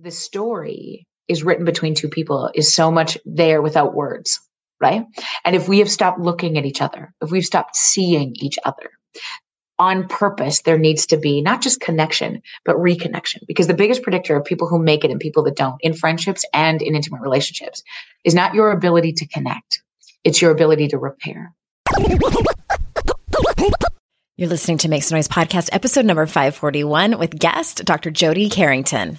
the story is written between two people is so much there without words, right? And if we have stopped looking at each other, if we've stopped seeing each other, on purpose, there needs to be not just connection, but reconnection. Because the biggest predictor of people who make it and people that don't in friendships and in intimate relationships is not your ability to connect, it's your ability to repair. You're listening to Make Some Noise podcast, episode number 541 with guest Dr. Jody Carrington.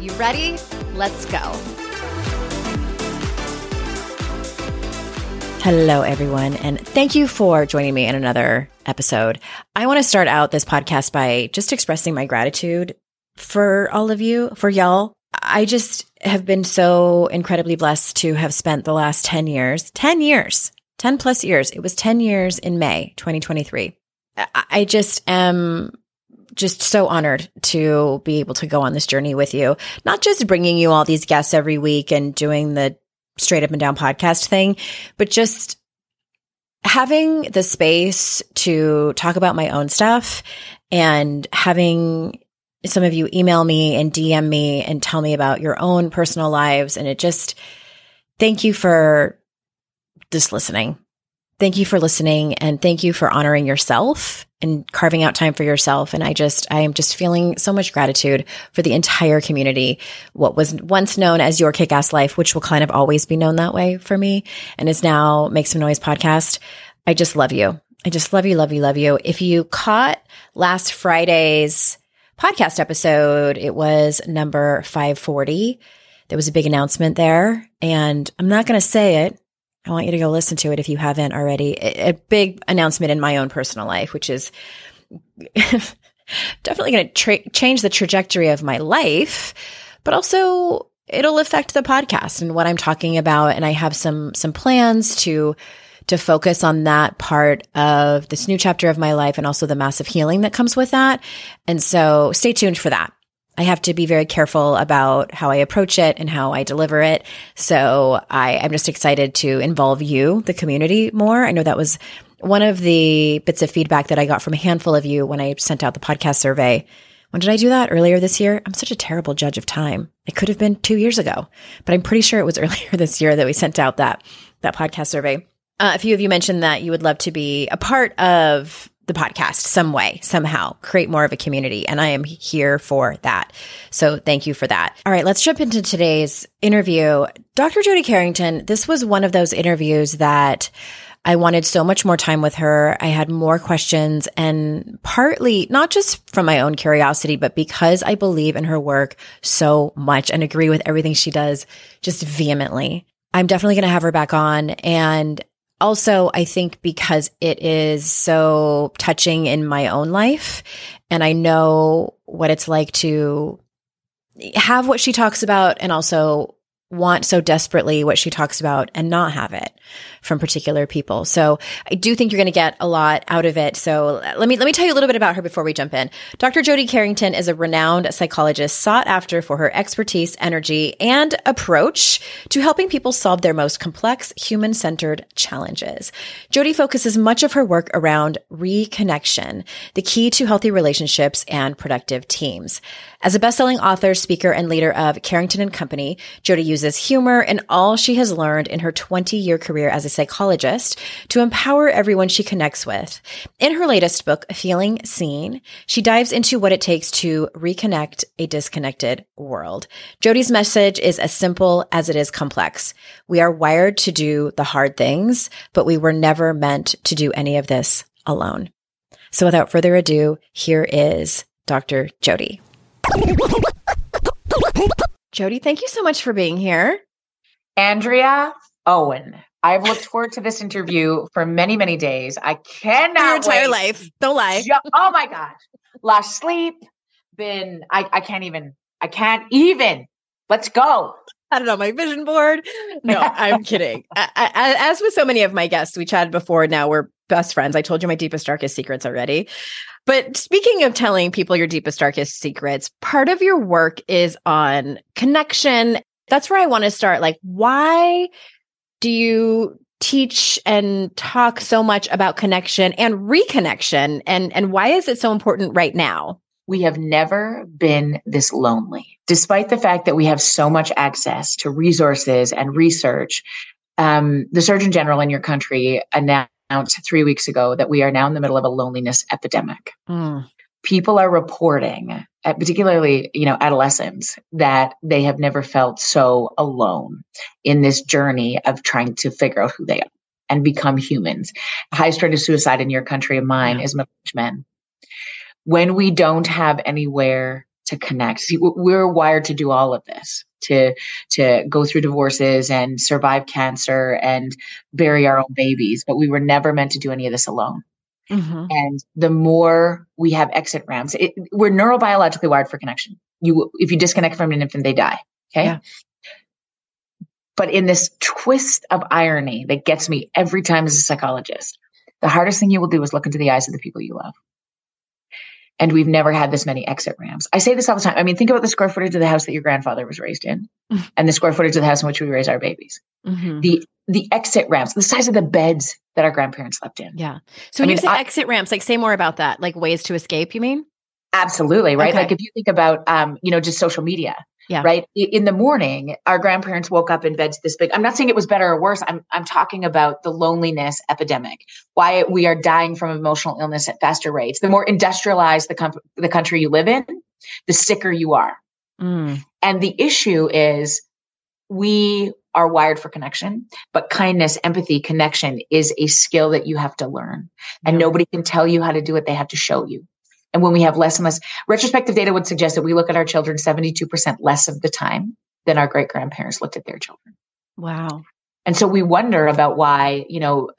You ready? Let's go. Hello, everyone, and thank you for joining me in another episode. I want to start out this podcast by just expressing my gratitude for all of you, for y'all. I just have been so incredibly blessed to have spent the last 10 years, 10 years, 10 plus years. It was 10 years in May 2023. I just am just so honored to be able to go on this journey with you. Not just bringing you all these guests every week and doing the straight up and down podcast thing, but just having the space to talk about my own stuff and having some of you email me and DM me and tell me about your own personal lives. And it just, thank you for just listening. Thank you for listening and thank you for honoring yourself and carving out time for yourself. And I just, I am just feeling so much gratitude for the entire community. What was once known as your kick ass life, which will kind of always be known that way for me and is now Make Some Noise podcast. I just love you. I just love you, love you, love you. If you caught last Friday's podcast episode, it was number 540. There was a big announcement there and I'm not going to say it I want you to go listen to it if you haven't already. A, big announcement in my own personal life, which is definitely going to tra- change the trajectory of my life, but also it'll affect the podcast and what I'm talking about. And I have some some plans to to focus on that part of this new chapter of my life and also the massive healing that comes with that. And so stay tuned for that. I have to be very careful about how I approach it and how I deliver it. So I, I'm just excited to involve you, the community, more. I know that was one of the bits of feedback that I got from a handful of you when I sent out the podcast survey. When did I do that? Earlier this year? I'm such a terrible judge of time. It could have been two years ago, but I'm pretty sure it was earlier this year that we sent out that, that podcast survey. Uh, a few of you mentioned that you would love to be a part of the podcast some way, somehow, create more of a community. And I am here for that. So thank you for that. All right, let's jump into today's interview. Dr. Jody Carrington, this was one of those interviews that I wanted so much more time with her. I had more questions and partly not just from my own curiosity, but because I believe in her work so much and agree with everything she does just vehemently. I'm definitely going to have her back on and also, I think because it is so touching in my own life and I know what it's like to have what she talks about and also want so desperately what she talks about and not have it from particular people. So I do think you're going to get a lot out of it. So let me let me tell you a little bit about her before we jump in. Dr. Jody Carrington is a renowned psychologist sought after for her expertise, energy, and approach to helping people solve their most complex human-centered challenges. Jody focuses much of her work around reconnection, the key to healthy relationships and productive teams. As a best-selling author, speaker, and leader of Carrington and Company, Jody uses humor and all she has learned in her 20-year career as a psychologist to empower everyone she connects with. In her latest book, Feeling Seen, she dives into what it takes to reconnect a disconnected world. Jody's message is as simple as it is complex. We are wired to do the hard things, but we were never meant to do any of this alone. So without further ado, here is Dr. Jody. Jody, thank you so much for being here. Andrea Owen, I've looked forward to this interview for many, many days. I cannot Your entire wait. life. Don't lie. Oh my gosh. Lost sleep. Been I, I can't even. I can't even. Let's go. I don't know my vision board. No, I'm kidding. I, I, as with so many of my guests, we chatted before. Now we're best friends. I told you my deepest, darkest secrets already. But speaking of telling people your deepest, darkest secrets, part of your work is on connection. That's where I want to start. Like, why do you teach and talk so much about connection and reconnection? And, and why is it so important right now? we have never been this lonely. Despite the fact that we have so much access to resources and research, um, the Surgeon General in your country announced three weeks ago that we are now in the middle of a loneliness epidemic. Mm. People are reporting, uh, particularly you know adolescents, that they have never felt so alone in this journey of trying to figure out who they are and become humans. Highest rate of suicide in your country and mine yeah. is middle-aged men when we don't have anywhere to connect see we're wired to do all of this to to go through divorces and survive cancer and bury our own babies but we were never meant to do any of this alone mm-hmm. and the more we have exit ramps it, we're neurobiologically wired for connection you if you disconnect from an infant they die okay yeah. but in this twist of irony that gets me every time as a psychologist the hardest thing you will do is look into the eyes of the people you love and we've never had this many exit ramps. I say this all the time. I mean, think about the square footage of the house that your grandfather was raised in, mm-hmm. and the square footage of the house in which we raise our babies. Mm-hmm. The the exit ramps, the size of the beds that our grandparents slept in. Yeah. So when I mean, you say I, exit ramps, like say more about that, like ways to escape. You mean? Absolutely right. Okay. Like if you think about, um, you know, just social media. Yeah. Right. In the morning, our grandparents woke up in beds this big. I'm not saying it was better or worse. I'm I'm talking about the loneliness epidemic. Why we are dying from emotional illness at faster rates. The more industrialized the com- the country you live in, the sicker you are. Mm. And the issue is we are wired for connection, but kindness, empathy, connection is a skill that you have to learn. And yeah. nobody can tell you how to do it. They have to show you. And when we have less and less, retrospective data would suggest that we look at our children 72% less of the time than our great grandparents looked at their children. Wow. And so we wonder about why, you know,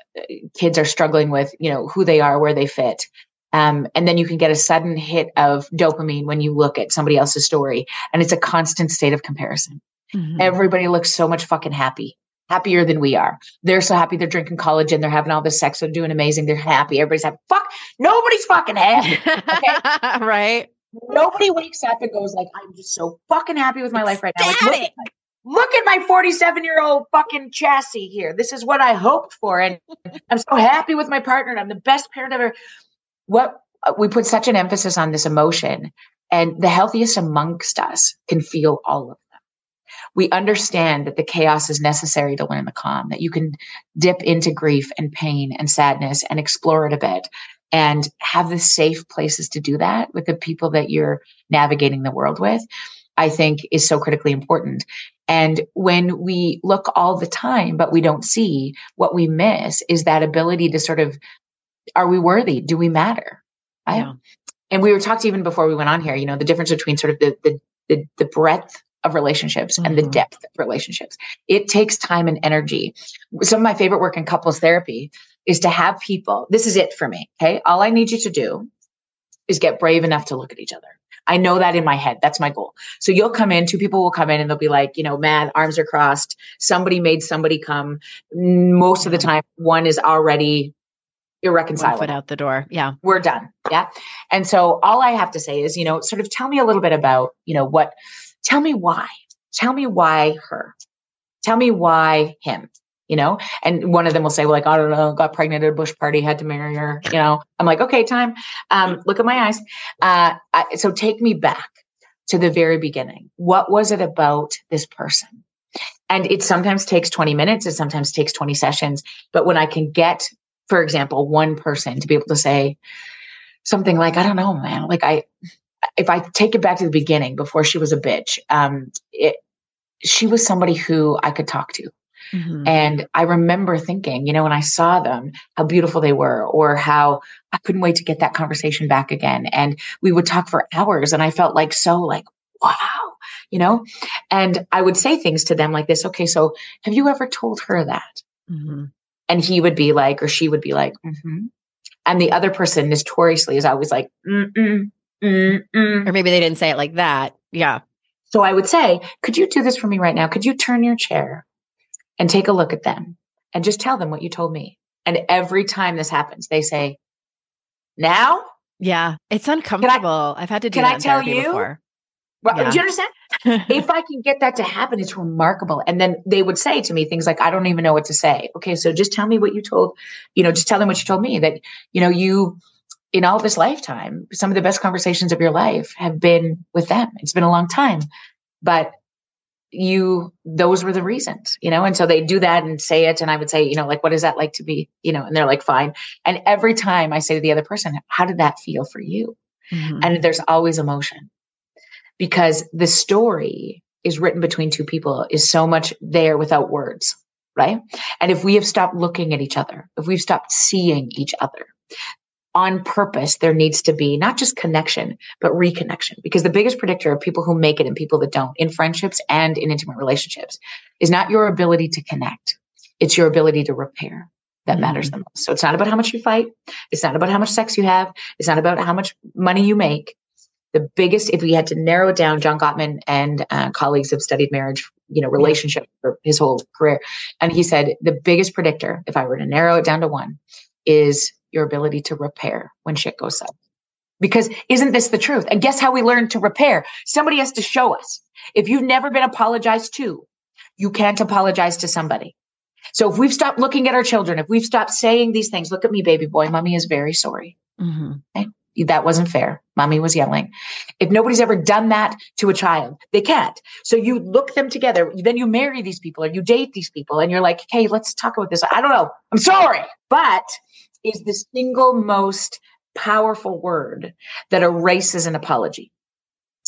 kids are struggling with, you know, who they are, where they fit. Um, and then you can get a sudden hit of dopamine when you look at somebody else's story. And it's a constant state of comparison. Mm-hmm. Everybody looks so much fucking happy happier than we are. They're so happy they're drinking college and they're having all this sex. They're doing amazing. They're happy. Everybody's happy. Fuck, nobody's fucking happy. Okay? right. Nobody wakes up and goes like, I'm just so fucking happy with my life right now. Like, look, at my, look at my 47 year old fucking chassis here. This is what I hoped for. And I'm so happy with my partner. And I'm the best parent ever. What uh, we put such an emphasis on this emotion and the healthiest amongst us can feel all of we understand that the chaos is necessary to learn the calm, that you can dip into grief and pain and sadness and explore it a bit and have the safe places to do that with the people that you're navigating the world with, I think is so critically important. And when we look all the time, but we don't see, what we miss is that ability to sort of, are we worthy? Do we matter? Right? Yeah. And we were talked even before we went on here, you know, the difference between sort of the, the, the, the breadth of relationships mm-hmm. and the mm-hmm. depth of relationships. It takes time and energy. Some of my favorite work in couples therapy is to have people, this is it for me. Okay. All I need you to do is get brave enough to look at each other. I know that in my head. That's my goal. So you'll come in, two people will come in and they'll be like, you know, mad, arms are crossed. Somebody made somebody come. Most of the time, one is already irreconcilable. One foot out the door. Yeah. We're done. Yeah. And so all I have to say is, you know, sort of tell me a little bit about, you know, what Tell me why. Tell me why her. Tell me why him. You know, and one of them will say, well, like, I don't know, got pregnant at a bush party, had to marry her. You know, I'm like, okay, time. Um, look at my eyes. Uh, I, so take me back to the very beginning. What was it about this person? And it sometimes takes 20 minutes, it sometimes takes 20 sessions. But when I can get, for example, one person to be able to say something like, I don't know, man, like I, if I take it back to the beginning, before she was a bitch, um, it, she was somebody who I could talk to. Mm-hmm. And I remember thinking, you know, when I saw them, how beautiful they were, or how I couldn't wait to get that conversation back again. And we would talk for hours. And I felt like so like, wow, you know? And I would say things to them like this Okay, so have you ever told her that? Mm-hmm. And he would be like, or she would be like, mm-hmm. and the other person notoriously is always like, Mm-mm, Mm-mm. Or maybe they didn't say it like that. Yeah. So I would say, could you do this for me right now? Could you turn your chair and take a look at them and just tell them what you told me? And every time this happens, they say, now? Yeah. It's uncomfortable. I, have had to do can that I tell you? before. Well, yeah. Do you understand? if I can get that to happen, it's remarkable. And then they would say to me things like, I don't even know what to say. Okay, so just tell me what you told, you know, just tell them what you told me that, you know, you in all this lifetime, some of the best conversations of your life have been with them. It's been a long time, but you, those were the reasons, you know? And so they do that and say it. And I would say, you know, like, what is that like to be, you know, and they're like, fine. And every time I say to the other person, how did that feel for you? Mm-hmm. And there's always emotion because the story is written between two people is so much there without words. Right. And if we have stopped looking at each other, if we've stopped seeing each other, on purpose, there needs to be not just connection, but reconnection. Because the biggest predictor of people who make it and people that don't in friendships and in intimate relationships is not your ability to connect. It's your ability to repair that mm-hmm. matters the most. So it's not about how much you fight. It's not about how much sex you have. It's not about how much money you make. The biggest, if we had to narrow it down, John Gottman and uh, colleagues have studied marriage, you know, relationship for his whole career. And he said the biggest predictor, if I were to narrow it down to one, is your ability to repair when shit goes south. Because isn't this the truth? And guess how we learn to repair? Somebody has to show us. If you've never been apologized to, you can't apologize to somebody. So if we've stopped looking at our children, if we've stopped saying these things, look at me, baby boy, mommy is very sorry. Mm-hmm. Okay? That wasn't fair. Mommy was yelling. If nobody's ever done that to a child, they can't. So you look them together, then you marry these people or you date these people and you're like, hey, let's talk about this. I don't know. I'm sorry. But is the single most powerful word that erases an apology.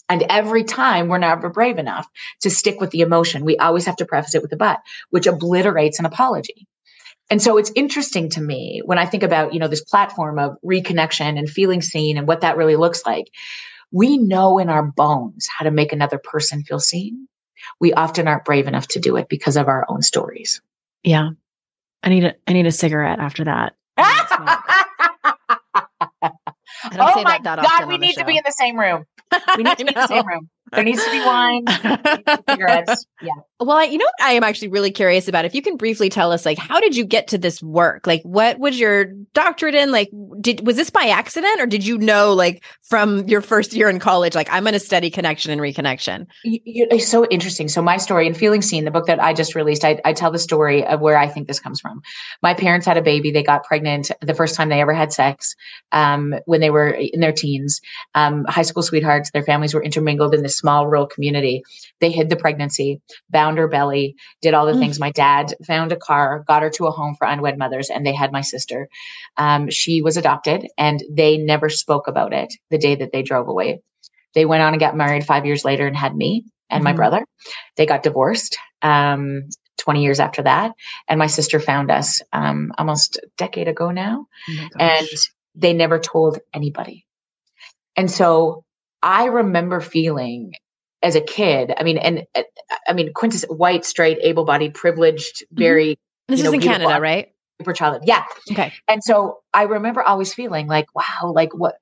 And every time we're never brave enough to stick with the emotion, we always have to preface it with a but, which obliterates an apology. And so it's interesting to me when I think about, you know, this platform of reconnection and feeling seen and what that really looks like. We know in our bones how to make another person feel seen. We often aren't brave enough to do it because of our own stories. Yeah. I need a I need a cigarette after that. oh my God, we need to be in the same room. We need to be in the same room. There needs to be wine, cigarettes. Yeah. Well, I, you know what I am actually really curious about? If you can briefly tell us, like, how did you get to this work? Like, what was your doctorate in? Like, did was this by accident, or did you know, like, from your first year in college, like, I'm going to study connection and reconnection? It's so interesting. So, my story in Feeling Seen, the book that I just released, I, I tell the story of where I think this comes from. My parents had a baby; they got pregnant the first time they ever had sex um, when they were in their teens. Um, high school sweethearts. Their families were intermingled in this small rural community. They hid the pregnancy, bound her belly, did all the mm. things. My dad found a car, got her to a home for unwed mothers, and they had my sister. Um, she was adopted, and they never spoke about it the day that they drove away. They went on and got married five years later and had me and mm-hmm. my brother. They got divorced. Um, 20 years after that. And my sister found us um, almost a decade ago now. Oh and they never told anybody. And so I remember feeling as a kid. I mean, and uh, I mean, Quintus, white, straight, able-bodied, privileged, mm-hmm. very. Mm-hmm. This is know, in Canada, right? Super childhood, yeah. Okay. And so I remember always feeling like, wow, like what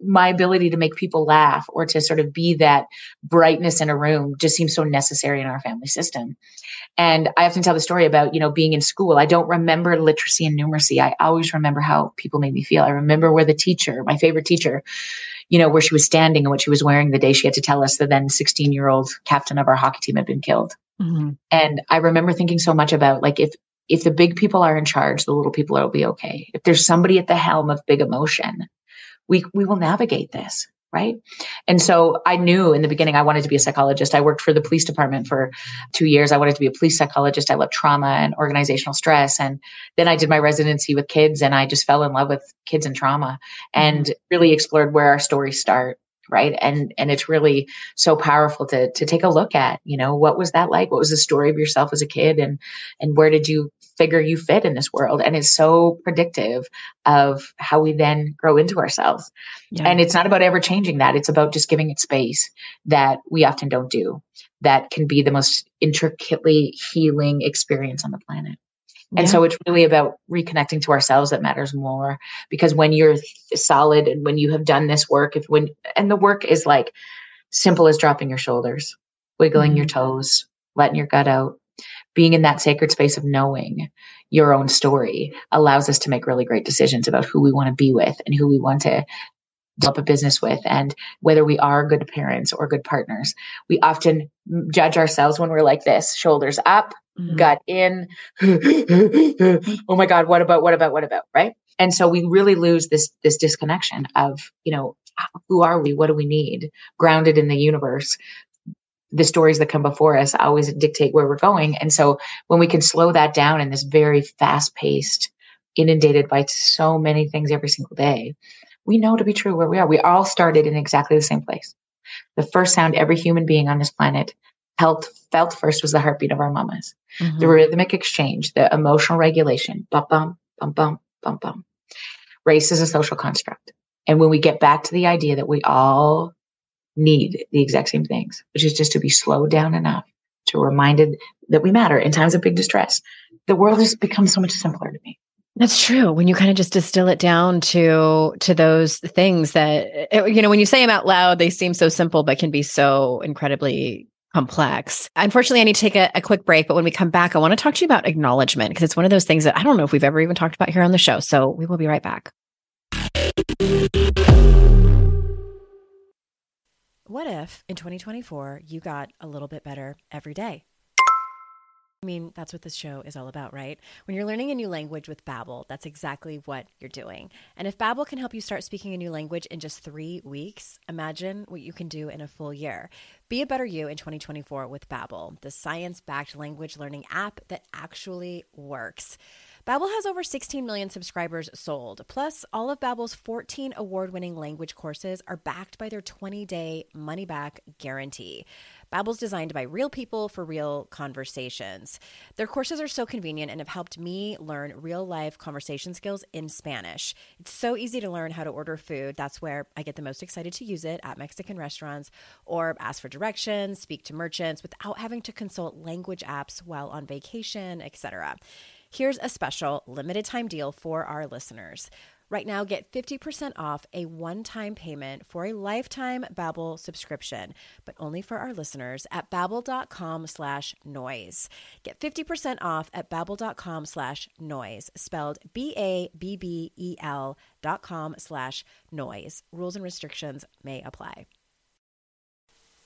my ability to make people laugh or to sort of be that brightness in a room just seems so necessary in our family system. And I often tell the story about, you know, being in school. I don't remember literacy and numeracy. I always remember how people made me feel. I remember where the teacher, my favorite teacher, you know, where she was standing and what she was wearing the day she had to tell us the then 16 year old captain of our hockey team had been killed. Mm-hmm. And I remember thinking so much about like, if, if the big people are in charge, the little people will be okay. If there's somebody at the helm of big emotion, we, we will navigate this right? And so I knew in the beginning I wanted to be a psychologist. I worked for the police department for two years. I wanted to be a police psychologist. I love trauma and organizational stress. And then I did my residency with kids and I just fell in love with kids and trauma and mm-hmm. really explored where our stories start right and and it's really so powerful to to take a look at you know what was that like what was the story of yourself as a kid and and where did you figure you fit in this world and is so predictive of how we then grow into ourselves yeah. and it's not about ever changing that it's about just giving it space that we often don't do that can be the most intricately healing experience on the planet And so it's really about reconnecting to ourselves that matters more because when you're solid and when you have done this work, if when, and the work is like simple as dropping your shoulders, wiggling mm-hmm. your toes, letting your gut out, being in that sacred space of knowing your own story allows us to make really great decisions about who we want to be with and who we want to develop a business with and whether we are good parents or good partners. We often judge ourselves when we're like this, shoulders up, mm-hmm. gut in. oh my God, what about, what about, what about, right? And so we really lose this, this disconnection of, you know, who are we? What do we need? Grounded in the universe. The stories that come before us always dictate where we're going. And so when we can slow that down in this very fast paced, inundated by so many things every single day, we know to be true where we are. We all started in exactly the same place. The first sound every human being on this planet felt felt first was the heartbeat of our mamas. Mm-hmm. The rhythmic exchange, the emotional regulation, bum bum bum bum bum bum. Race is a social construct. And when we get back to the idea that we all need the exact same things, which is just to be slowed down enough to reminded that we matter in times of big distress, the world has become so much simpler to me. That's true. When you kind of just distill it down to to those things that eh, you know, when you say them out loud, they seem so simple, but can be so incredibly complex. Unfortunately, I need to take a, a quick break, but when we come back, I want to talk to you about acknowledgement because it's one of those things that I don't know if we've ever even talked about here on the show. So we will be right back. What if in 2024 you got a little bit better every day? I mean, that's what this show is all about, right? When you're learning a new language with Babbel, that's exactly what you're doing. And if Babbel can help you start speaking a new language in just 3 weeks, imagine what you can do in a full year. Be a better you in 2024 with Babbel, the science-backed language learning app that actually works. Babbel has over 16 million subscribers sold. Plus, all of Babbel's 14 award-winning language courses are backed by their 20-day money-back guarantee. Babbel's designed by real people for real conversations. Their courses are so convenient and have helped me learn real life conversation skills in Spanish. It's so easy to learn how to order food. That's where I get the most excited to use it at Mexican restaurants or ask for directions, speak to merchants without having to consult language apps while on vacation, etc. Here's a special limited time deal for our listeners. Right now, get 50% off a one-time payment for a lifetime Babbel subscription, but only for our listeners at babbel.com slash noise. Get 50% off at babbel.com slash noise, spelled B-A-B-B-E-L dot com slash noise. Rules and restrictions may apply.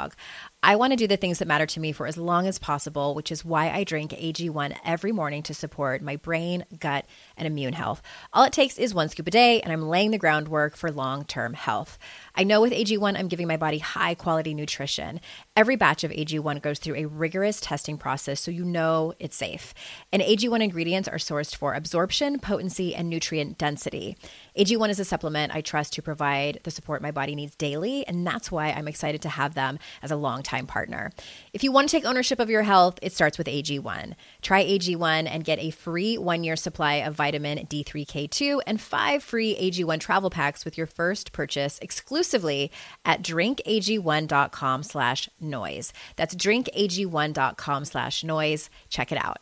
dog. I want to do the things that matter to me for as long as possible, which is why I drink AG1 every morning to support my brain, gut, and immune health. All it takes is one scoop a day, and I'm laying the groundwork for long term health. I know with AG1, I'm giving my body high quality nutrition. Every batch of AG1 goes through a rigorous testing process so you know it's safe. And AG1 ingredients are sourced for absorption, potency, and nutrient density. AG1 is a supplement I trust to provide the support my body needs daily, and that's why I'm excited to have them as a longtime partner. If you want to take ownership of your health, it starts with AG1. Try AG1 and get a free one year supply of vitamin D3K2 and five free AG1 travel packs with your first purchase exclusively at drinkag1.com slash noise. That's drinkag1.com slash noise. Check it out.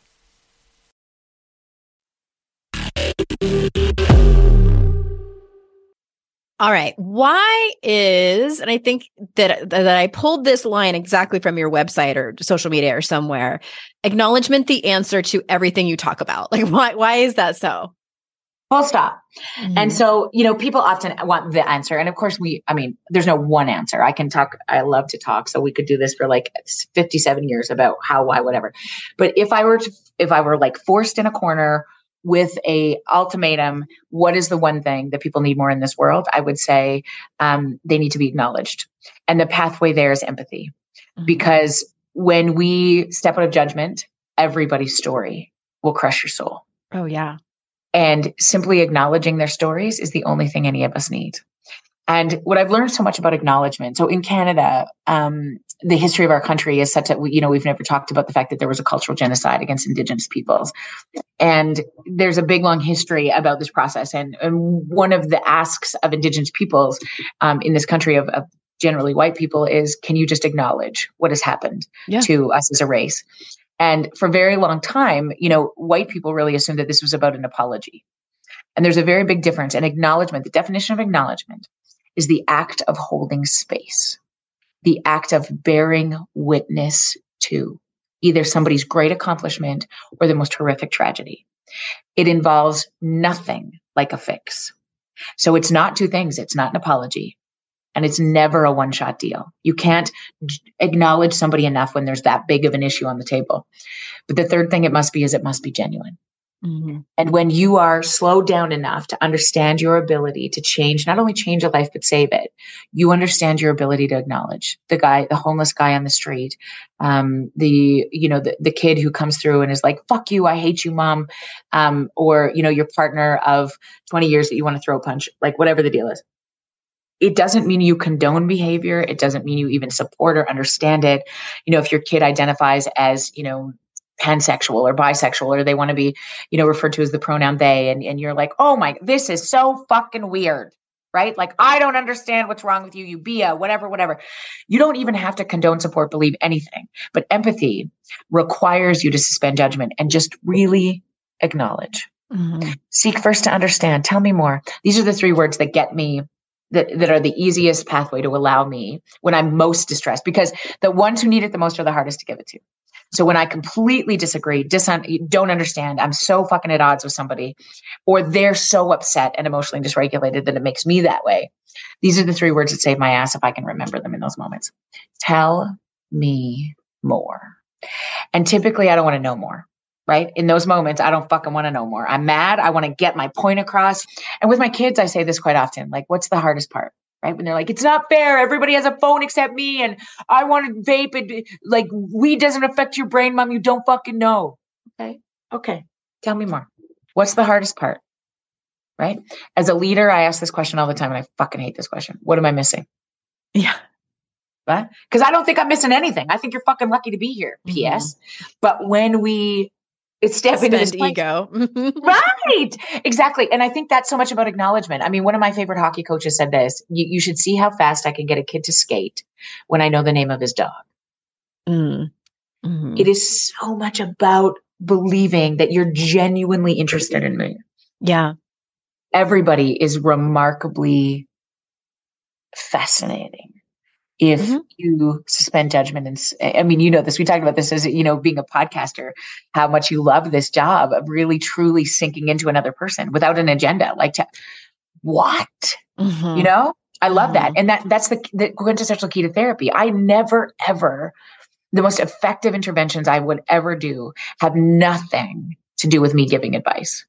All right. Why is, and I think that that I pulled this line exactly from your website or social media or somewhere, acknowledgement the answer to everything you talk about. Like why why is that so? Full stop. Mm-hmm. And so, you know, people often want the answer. And of course, we, I mean, there's no one answer. I can talk, I love to talk. So we could do this for like 57 years about how, why, whatever. But if I were to, if I were like forced in a corner with a ultimatum what is the one thing that people need more in this world i would say um, they need to be acknowledged and the pathway there is empathy mm-hmm. because when we step out of judgment everybody's story will crush your soul Oh, yeah. And simply acknowledging their stories is the only thing any of us need. And what I've learned so much about acknowledgement. So in Canada, um, the history of our country is such that we, you know we've never talked about the fact that there was a cultural genocide against Indigenous peoples, and there's a big long history about this process. And, and one of the asks of Indigenous peoples um, in this country of, of generally white people is, can you just acknowledge what has happened yeah. to us as a race? And for a very long time, you know, white people really assumed that this was about an apology. And there's a very big difference. And acknowledgement, the definition of acknowledgement is the act of holding space, the act of bearing witness to either somebody's great accomplishment or the most horrific tragedy. It involves nothing like a fix. So it's not two things. It's not an apology and it's never a one shot deal. You can't acknowledge somebody enough when there's that big of an issue on the table. But the third thing it must be is it must be genuine. Mm-hmm. And when you are slowed down enough to understand your ability to change, not only change a life, but save it, you understand your ability to acknowledge the guy, the homeless guy on the street, um, the, you know, the, the kid who comes through and is like, fuck you, I hate you, mom. Um, or, you know, your partner of 20 years that you want to throw a punch, like whatever the deal is it doesn't mean you condone behavior. It doesn't mean you even support or understand it. You know, if your kid identifies as, you know, pansexual or bisexual or they want to be, you know, referred to as the pronoun they and, and you're like, oh my, this is so fucking weird. Right? Like, I don't understand what's wrong with you, you be a whatever, whatever. You don't even have to condone, support, believe anything. But empathy requires you to suspend judgment and just really acknowledge. Mm-hmm. Seek first to understand. Tell me more. These are the three words that get me that, that are the easiest pathway to allow me when I'm most distressed because the ones who need it the most are the hardest to give it to. So when I completely disagree, dis- don't understand, I'm so fucking at odds with somebody, or they're so upset and emotionally dysregulated that it makes me that way. These are the three words that save my ass if I can remember them in those moments. Tell me more. And typically I don't want to know more right? In those moments, I don't fucking want to know more. I'm mad. I want to get my point across. And with my kids, I say this quite often like, what's the hardest part? Right. When they're like, it's not fair. Everybody has a phone except me. And I want to vape. And like, weed doesn't affect your brain, mom. You don't fucking know. Okay. Okay. Tell me more. What's the hardest part? Right. As a leader, I ask this question all the time and I fucking hate this question. What am I missing? Yeah. Right. Because I don't think I'm missing anything. I think you're fucking lucky to be here. Mm-hmm. P.S. But when we it's stepping into this ego. right. Exactly. And I think that's so much about acknowledgement. I mean, one of my favorite hockey coaches said this you, you should see how fast I can get a kid to skate when I know the name of his dog. Mm. Mm-hmm. It is so much about believing that you're genuinely interested in me. Yeah. Everybody is remarkably fascinating if mm-hmm. you suspend judgment and i mean you know this we talked about this as you know being a podcaster how much you love this job of really truly sinking into another person without an agenda like to, what mm-hmm. you know i love mm-hmm. that and that that's the, the quintessential key to therapy i never ever the most effective interventions i would ever do have nothing to do with me giving advice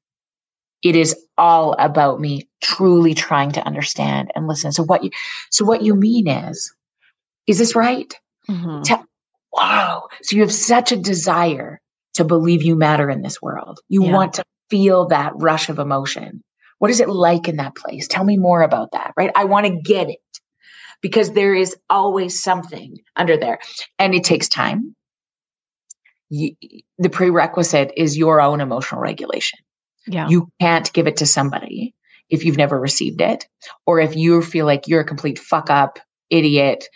it is all about me truly trying to understand and listen so what you so what you mean is is this right? Mm-hmm. To, wow. So you have such a desire to believe you matter in this world. You yeah. want to feel that rush of emotion. What is it like in that place? Tell me more about that, right? I want to get it because there is always something under there and it takes time. You, the prerequisite is your own emotional regulation. Yeah. You can't give it to somebody if you've never received it or if you feel like you're a complete fuck up idiot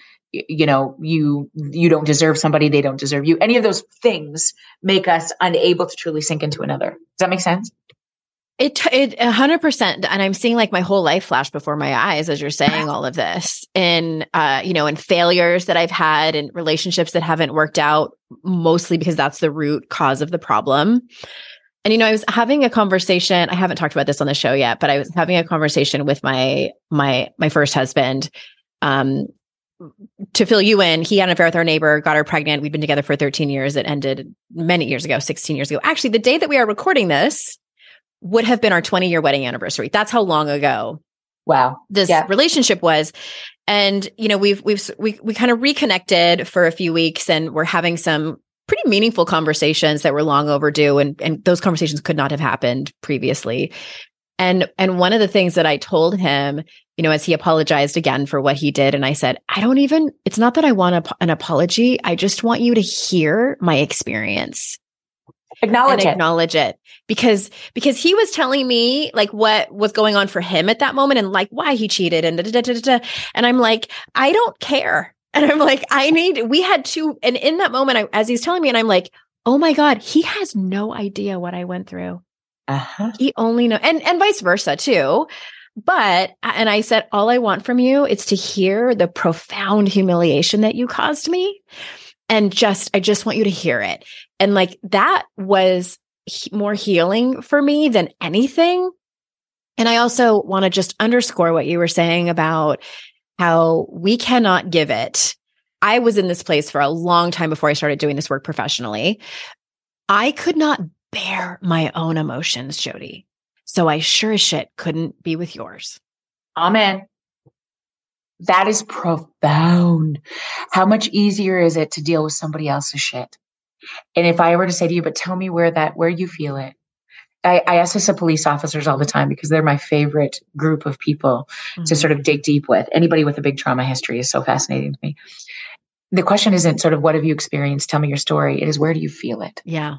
you know you you don't deserve somebody they don't deserve you any of those things make us unable to truly sink into another does that make sense it it a hundred percent, and I'm seeing like my whole life flash before my eyes as you're saying all of this, in uh, you know, in failures that I've had, and relationships that haven't worked out, mostly because that's the root cause of the problem. And you know, I was having a conversation. I haven't talked about this on the show yet, but I was having a conversation with my my my first husband, um, to fill you in, he had an affair with our neighbor, got her pregnant. We've been together for 13 years. It ended many years ago, 16 years ago. Actually, the day that we are recording this would have been our 20 year wedding anniversary. That's how long ago. Wow. This yeah. relationship was. And, you know, we've, we've, we, we kind of reconnected for a few weeks and we're having some pretty meaningful conversations that were long overdue and and those conversations could not have happened previously. And and one of the things that I told him, you know, as he apologized again for what he did and I said, I don't even it's not that I want a, an apology, I just want you to hear my experience. Acknowledge it. acknowledge it because because he was telling me like what was going on for him at that moment and like why he cheated and da, da, da, da, da. and I'm like I don't care and I'm like I need we had two and in that moment I, as he's telling me and I'm like oh my god he has no idea what I went through uh-huh. he only know and and vice versa too but and I said all I want from you is to hear the profound humiliation that you caused me and just I just want you to hear it and like that was he- more healing for me than anything. And I also want to just underscore what you were saying about how we cannot give it. I was in this place for a long time before I started doing this work professionally. I could not bear my own emotions, Jody. So I sure as shit couldn't be with yours. Amen. That is profound. How much easier is it to deal with somebody else's shit? And if I were to say to you, but tell me where that, where you feel it. I, I ask this of police officers all the time because they're my favorite group of people Mm-hmm. to sort of dig deep with. Anybody with a big trauma history is so fascinating to me. The question isn't sort of what have you experienced? Tell me your story. It is where do you feel it? Yeah.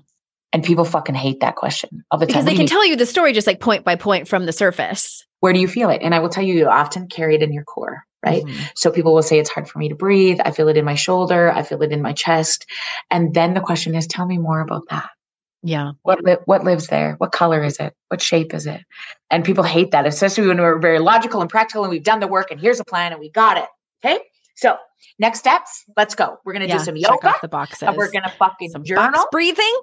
And people fucking hate that question all the time. Because they can tell you the story just like point by point from the surface. where do you feel it? And I will tell you, you often carry it in your core, right? Mhm. So people will say it's hard for me to breathe. I feel it in my shoulder. I feel it in my chest. And then the question is, tell me more about that. Yeah. What li- what lives there? What color is it? What shape is it? And people hate that, especially when we're very logical and practical and we've done the work and here's a plan and we got it. Okay. So next steps, let's go. We're gonna Yeah. do some Check yoga off the boxes. and we're gonna fucking Some journal. breathing.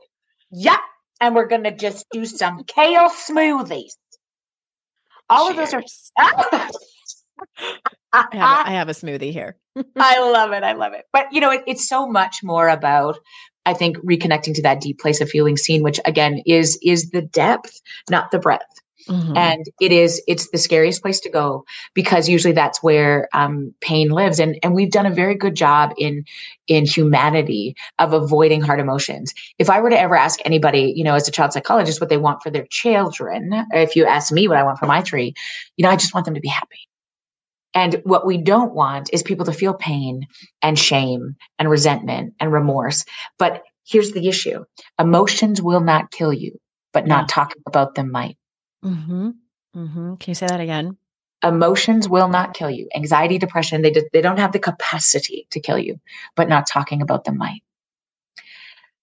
Yeah. And we're gonna just do some kale smoothies. All of those are I have, a, I I have a smoothie here. I love it. I love it. But you know, it, it's so much more about, I think, reconnecting to that deep place of feeling seen, which again is is the depth, not the breadth. Mhm. And it is it's the scariest place to go because usually that's where um, pain lives. And and we've done a very good job in in humanity of avoiding hard emotions. If I were to ever ask anybody, you know, as a child psychologist, what they want for their children, or if you ask me what I want for my tree, you know, I just want them to be happy. And what we don't want is people to feel pain and shame and resentment and remorse. But here's the issue emotions will not kill you, but not talking about them might. Mm-hmm. Mm-hmm. Can you say that again? Emotions will not kill you. Anxiety, depression, they, do, they don't have the capacity to kill you, but not talking about them might.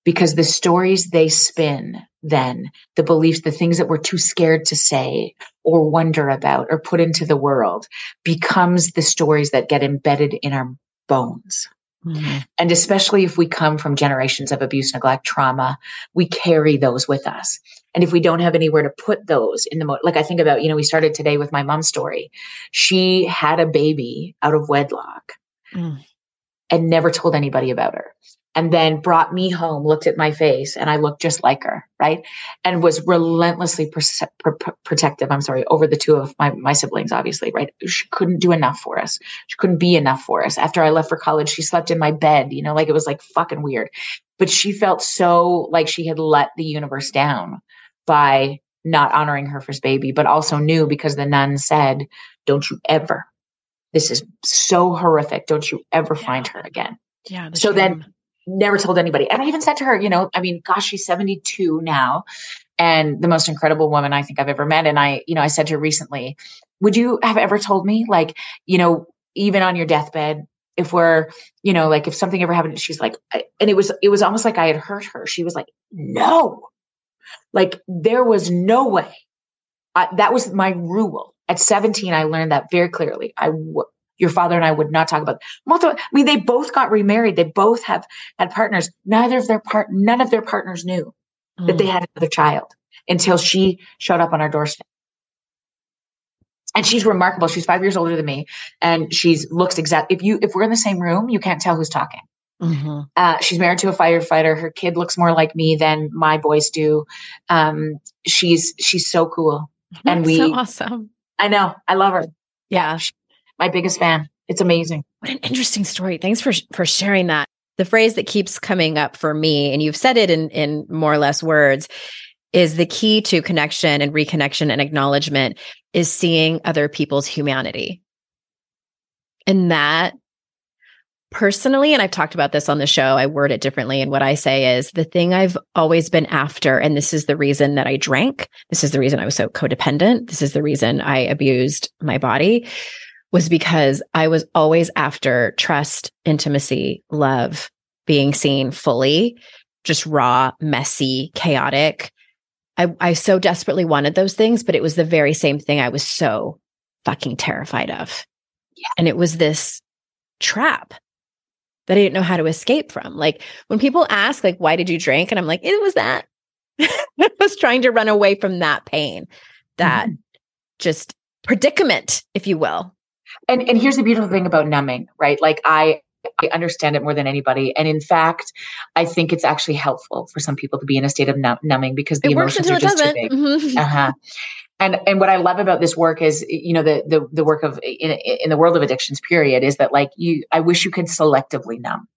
Because the stories they spin, then the beliefs, the things that we're too scared to say or wonder about or put into the world becomes the stories that get embedded in our bones. Mhm. And especially if we come from generations of abuse, neglect, trauma, we carry those with us. And if we don't have anywhere to put those in the, mo- like I think about, you know, we started today with my mom's story. She had a baby out of wedlock Mm. and never told anybody about her. And then brought me home, looked at my face, and I looked just like her, right? And was relentlessly perce- pr- pr- protective. I'm sorry, over the two of my, my siblings, obviously, right? She couldn't do enough for us. She couldn't be enough for us. After I left for college, she slept in my bed, you know, like it was like fucking weird. But she felt so like she had let the universe down by not honoring her first baby, but also knew because the nun said, Don't you ever, this is so horrific. Don't you ever find her again. Yeah. the So then- Never told anybody. And I even said to her, you know, I mean, gosh, she's 72 now and the most incredible woman I think I've ever met. And I, you know, I said to her recently, would you have ever told me, like, you know, even on your deathbed, if we're, you know, like if something ever happened, she's like, I- and it was, it was almost like I had hurt her. She was like, no, like there was no way. I, that was my rule. At 17, I learned that very clearly. I, w- your father and I would not talk about. Multiple, I mean, they both got remarried. They both have had partners. Neither of their part, none of their partners knew that they Mm. had another child until she showed up on our doorstep. And she's remarkable. She's five years older than me, and she's looks exact. If you if we're in the same room, you can't tell who's talking. Mhm. Uh, she's married to a firefighter. Her kid looks more like me than my boys do. Um, she's she's so cool. And That's so we- awesome. I know. I love her. Yeah. My biggest fan. It's amazing. What an interesting story. Thanks for for sharing that. the phrase that keeps coming up for me, and you've said it in, in more or less words, is the key to connection and reconnection and acknowledgement is seeing other people's humanity. And that personally, and I've talked about this on the show, I word it differently. And what I say is the thing I've always been after, and this is the reason that I drank, this is the reason I was so codependent, this is the reason I abused my body, was because I was always after trust, intimacy, love, being seen fully, just raw, messy, chaotic. I, I so desperately wanted those things, but it was the very same thing I was so fucking terrified of. Yeah. And it was this trap that I didn't know how to escape from. Like when people ask, like, why did you drink? And I'm like, it was that. I was trying to run away from that pain, that mm-hmm. just predicament, if you will. And and here's the beautiful thing about numbing, right? Like I I understand it more than anybody. And in fact, I think it's actually helpful for some people to be in a state of numbing because the it emotions are just too big. Mm-hmm. Uh-huh. And and what I love about this work is, you know, the the the work of in in the world of addictions, period, is that like you, I wish you could selectively numb.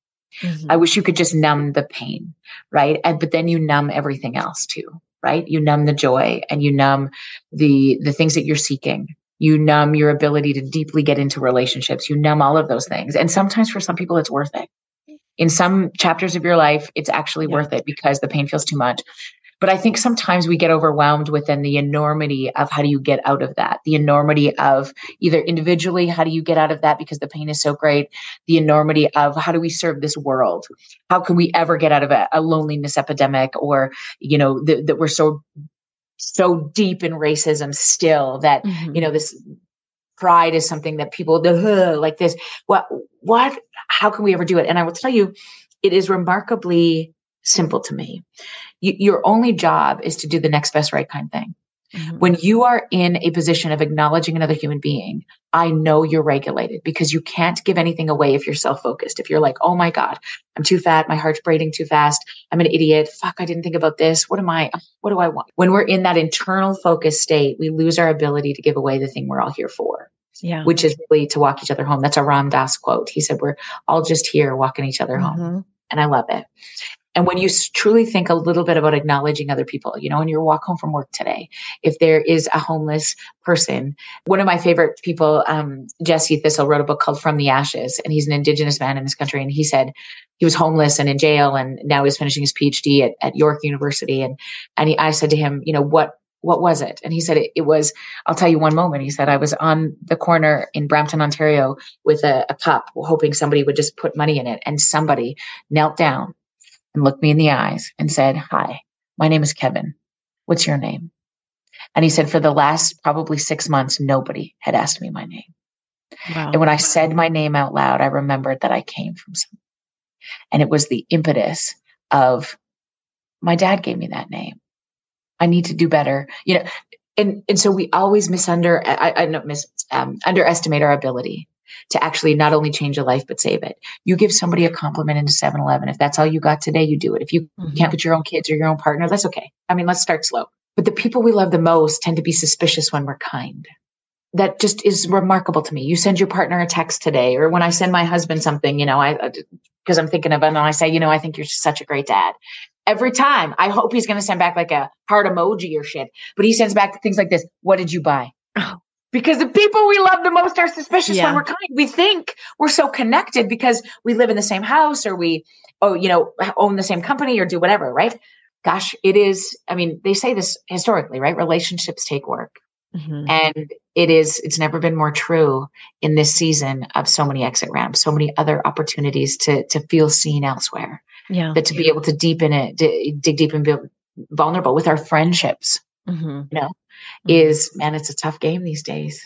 Mm-hmm. I wish you could just numb the pain, right? And but then you numb everything else too, right? You numb the joy and you numb the the things that you're seeking you numb your ability to deeply get into relationships you numb all of those things and sometimes for some people it's worth it in some chapters of your life it's actually yeah. worth it because the pain feels too much but i think sometimes we get overwhelmed within the enormity of how do you get out of that? The enormity of either individually how do you get out of that because the pain is so great? The enormity of how do we serve this world? How can we ever get out of a, a loneliness epidemic or you know that we're so so deep in racism still that mm-hmm. you know this pride is something that people like this. What what how can we ever do it? And i will tell you it is remarkably simple to me you, your only job is to do the next best right kind thing Mm-hmm. When you are in a position of acknowledging another human being, I know you're regulated because you can't give anything away if you're self focused. If you're like, oh my God, I'm too fat, my heart's beating too fast, I'm an idiot, fuck, I didn't think about this. What am I? What do I want? When we're in that internal focus state, we lose our ability to give away the thing we're all here for. Yeah. Which is really to walk each other home. That's a Ram Dass quote. He said, We're all just here walking each other mm-hmm. home. And I love it. And when you truly think a little bit about acknowledging other people, you know, when you walk home from work today, if there is a homeless person, one of my favorite people, um, Jesse Thistle, wrote a book called From the Ashes, and he's an indigenous man in this country. And he said he was homeless and in jail, and now he's finishing his PhD at, at York University. And and he, I said to him, you know, what what was it? And he said it, it, was, I'll tell you one moment. He said, I was on the corner in Brampton, Ontario with a, a, cup, hoping somebody would just put money in it. And somebody knelt down and looked me in the eyes and said, Hi, my name is Kevin. What's your name? And he said, For the last probably six months, nobody had asked me my name. Wow. And when I said my name out loud, I remembered that I came from somewhere. And it was the impetus of my dad gave me that name. I need to do better. You know, and and so we always misunder I, I don't miss um, underestimate our ability to actually not only change a life but save it. You give somebody a compliment into 7-Eleven. If that's all you got today, you do it. If you mm-hmm. can't put your own kids or your own partner, that's okay. I mean, let's start slow. But the people we love the most tend to be suspicious when we're kind. That just is remarkable to me. You send your partner a text today, or when I send my husband something, you know, I because I'm thinking of him, and I say, you know, I think you're such a great dad. Every time, I hope he's going to send back like a heart emoji or shit, but he sends back things like this: "What did you buy?" Because the people we love the most are suspicious yeah. when we're kind. We think we're so connected because we live in the same house or we, oh, you know, own the same company or do whatever, right? Gosh, it is. I mean, they say this historically, right? Relationships take work. Mm-hmm. And it is, it's never been more true in this season of so many exit ramps, so many other opportunities to to feel seen elsewhere. Yeah. But to be able to deepen it, dig deep and be vulnerable with our friendships. Mm-hmm. You know. Is man, it's a tough game these days.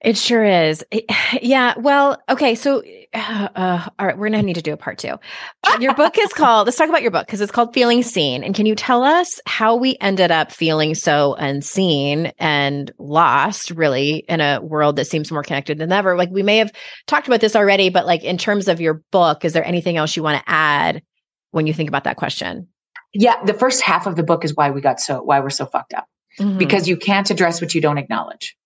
It sure is. Yeah. Well, okay. So, uh, uh, all right, we're going to need to do a part two. Your book is called, let's talk about your book because it's called Feeling Seen. And can you tell us how we ended up feeling so unseen and lost, really, in a world that seems more connected than ever? Like, we may have talked about this already, but like, in terms of your book, is there anything else you want to add when you think about that question? Yeah. The first half of the book is why we got so, why we're so fucked up mm-hmm. because you can't address what you don't acknowledge.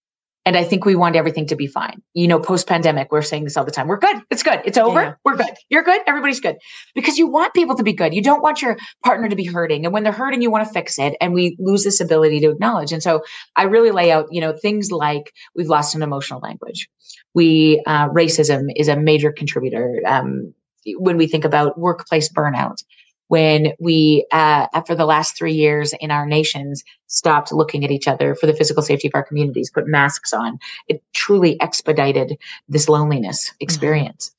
And I think we want everything to be fine. You know, post pandemic, we're saying this all the time. We're good. It's good. It's over. Yeah. We're good. You're good. Everybody's good. Because you want people to be good. You don't want your partner to be hurting. And when they're hurting, you want to fix it. And we lose this ability to acknowledge. And so I really lay out, you know, things like we've lost an emotional language. We, uh, racism is a major contributor. Um, when we think about workplace burnout, when we, uh, after the last three years in our nations, stopped looking at each other for the physical safety of our communities, put masks on, it truly expedited this loneliness mm-hmm. experience.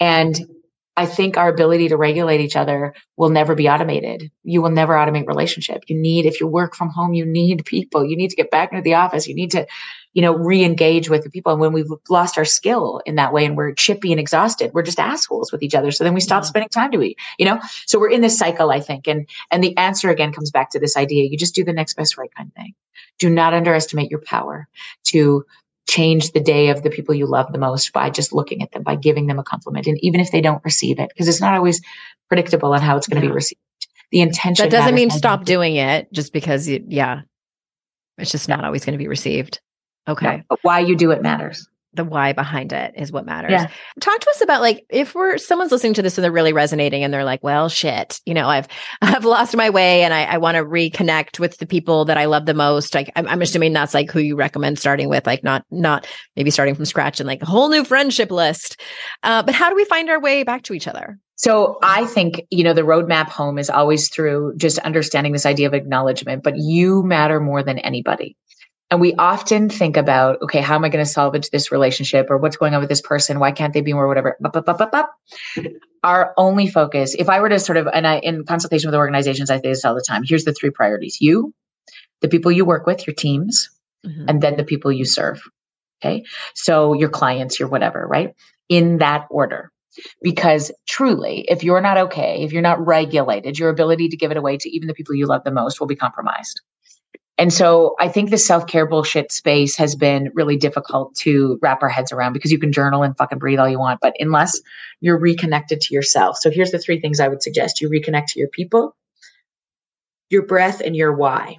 Mm-hmm. And I think our ability to regulate each other will never be automated. You will never automate relationship. You need, if you work from home, you need people. You need to get back into the office. You need to you know, re-engage with the people. And when we've lost our skill in that way and we're chippy and exhausted, we're just assholes with each other. So then we stop yeah. spending time to eat, you know? So we're in this cycle, I think. And, and the answer again comes back to this idea. You just do the next best right kind of thing. Do not underestimate your power to change the day of the people you love the most by just looking at them, by giving them a compliment. And even if they don't receive it, because it's not always predictable on how it's going to yeah. be received. The intention. That doesn't mean stop doing it just because you, yeah, it's just not always going to be received. Okay. but why you do it matters. The why behind it is what matters. Yeah. Talk to us about like if we're someone's listening to this and they're really resonating and they're like, well, shit, you know, I've I've lost my way and I, I want to reconnect with the people that I love the most. Like I'm, I'm assuming that's like who you recommend starting with, like not not maybe starting from scratch and like a whole new friendship list. Uh, but how do we find our way back to each other? So I think, you know, the roadmap home is always through just understanding this idea of acknowledgement, but you matter more than anybody. And we often think about, okay, how am I going to salvage this relationship or what's going on with this person? Why can't they be more whatever? Our only focus, if I were to sort of, and I, in consultation with organizations, I say this all the time. Here's the three priorities. You, the people you work with, your teams, mm-hmm. and then the people you serve. Okay. So your clients, your whatever, right? In that order. Because truly, if you're not okay, if you're not regulated, your ability to give it away to even the people you love the most will be compromised. And so I think the self care bullshit space has been really difficult to wrap our heads around because you can journal and fucking breathe all you want, but unless you're reconnected to yourself. So here's the three things I would suggest you reconnect to your people, your breath, and your why.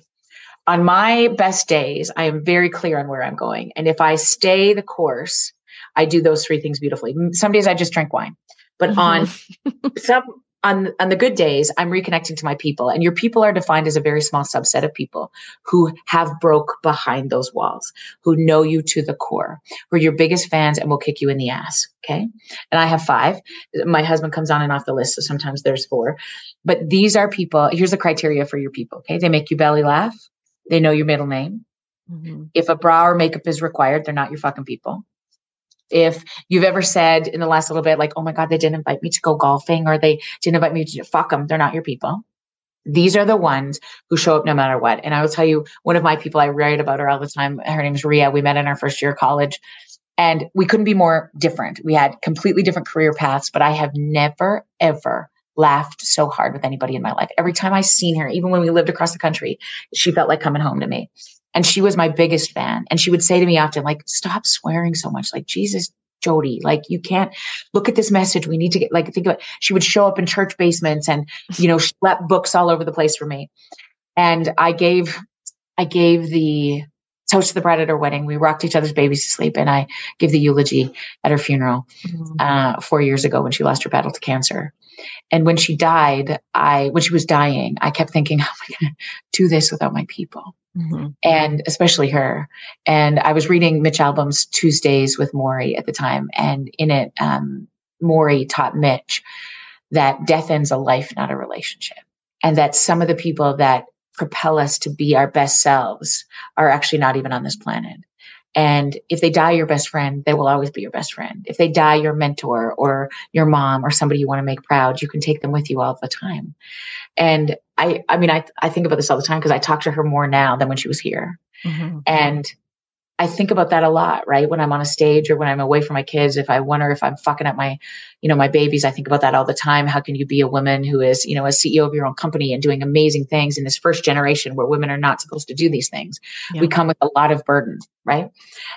On my best days, I am very clear on where I'm going. And if I stay the course, I do those three things beautifully. Some days I just drink wine. But mm-hmm. on some on, on the good days, I'm reconnecting to my people. And your people are defined as a very small subset of people who have broke behind those walls, who know you to the core, who are your biggest fans and will kick you in the ass. Okay. And I have five. My husband comes on and off the list. So sometimes there's four. But these are people. Here's the criteria for your people. Okay. They make you belly laugh. They know your middle name. Mm-hmm. If a bra or makeup is required, they're not your fucking people if you've ever said in the last little bit, like, oh my God, they didn't invite me to go golfing or they didn't invite me to fuck them, they're not your people. These are the ones who show up no matter what. And I will tell you, one of my people, I write about her all the time. Her name is Ria. We met in our first year of college and we couldn't be more different. We had completely different career paths, but I have never, ever laughed so hard with anybody in my life. Every time I seen her, even when we lived across the country, she felt like coming home to me. And she was my biggest fan. And she would say to me often, like, stop swearing so much. Like, Jesus, Jody, like you can't look at this message. We need to get like think about she would show up in church basements and you know schlep books all over the place for me. And I gave I gave the toast to the bride at her wedding. We rocked each other's babies to sleep, and I gave the eulogy at her funeral mm-hmm. uh, four years ago when she lost her battle to cancer. And when she died, I when she was dying, I kept thinking, "How am I going to do this without my people?" Mm-hmm. And especially her. And I was reading Mitch Albom's Tuesdays with Morrie at the time. And in it, um, Morrie taught Mitch that death ends a life, not a relationship. And that some of the people that propel us to be our best selves are actually not even on this planet. And if they die your best friend, they will always be your best friend. If they die your mentor or your mom or somebody you want to make proud, you can take them with you all the time. And I, I mean, I, I think about this all the time because I talk to her more now than when she was here. Mm-hmm. And I think about that a lot, right? When I'm on a stage or when I'm away from my kids, if I wonder if I'm fucking up my, you know, my babies, I think about that all the time. How can you be a woman who is, you know, a CEO of your own company and doing amazing things in this first generation where women are not supposed to do these things? Yeah. We come with a lot of burden, right?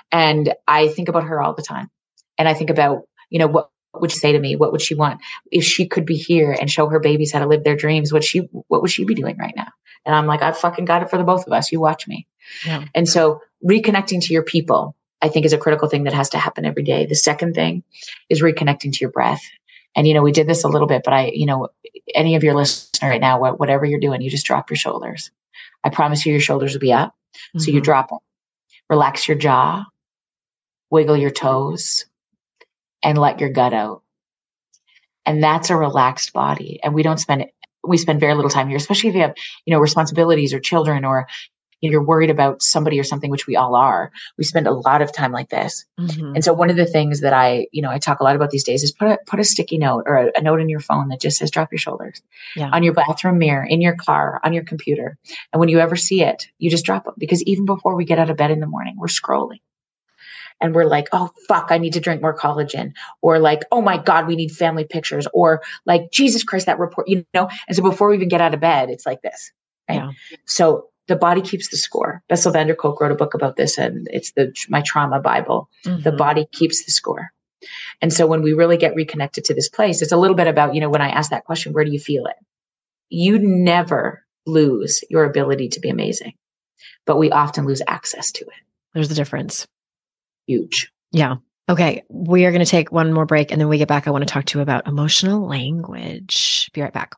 And I think about her all the time. And I think about, you know, what would she say to me? What would she want if she could be here and show her babies how to live their dreams? What she, what would she be doing right now? And I'm like, I fucking got it for the both of us. You watch me. Yeah. And so reconnecting to your people I think is a critical thing that has to happen every day. The second thing is reconnecting to your breath. And, you know, we did this a little bit, but I, you know, any of your listeners right now, whatever you're doing, you just drop your shoulders. I promise you, your shoulders will be up. Mm-hmm. So you mm-hmm. drop them, relax your jaw, wiggle your toes, and let your gut out. And that's a relaxed body. And we don't spend we spend very little time here, especially if you have, you know, responsibilities or children or you're worried about somebody or something, which we all are. We spend a lot of time like this. Mm-hmm. And so one of the things that I, you know, I talk a lot about these days is put a, put a sticky note or a, a note in your phone that just says drop your shoulders yeah. on your bathroom mirror, in your car, on your computer. And when you ever see it, you just drop it because even before we get out of bed in the morning, we're scrolling and we're like, oh, fuck, I need to drink more collagen. Or like, oh my God, we need family pictures. Or like, Jesus Christ, that report, you know? And so before we even get out of bed, it's like this. Right. Yeah. So the body keeps the score. Bessel van der Kolk wrote a book about this, and it's the my trauma Bible. Mm-hmm. The body keeps the score. And so when we really get reconnected to this place, it's a little bit about, you know, when I ask that question, where do you feel it? You never lose your ability to be amazing, but we often lose access to it. There's a difference. Huge. Yeah. Okay. We are going to take one more break and then we get back. I want to talk to you about emotional language. Be right back.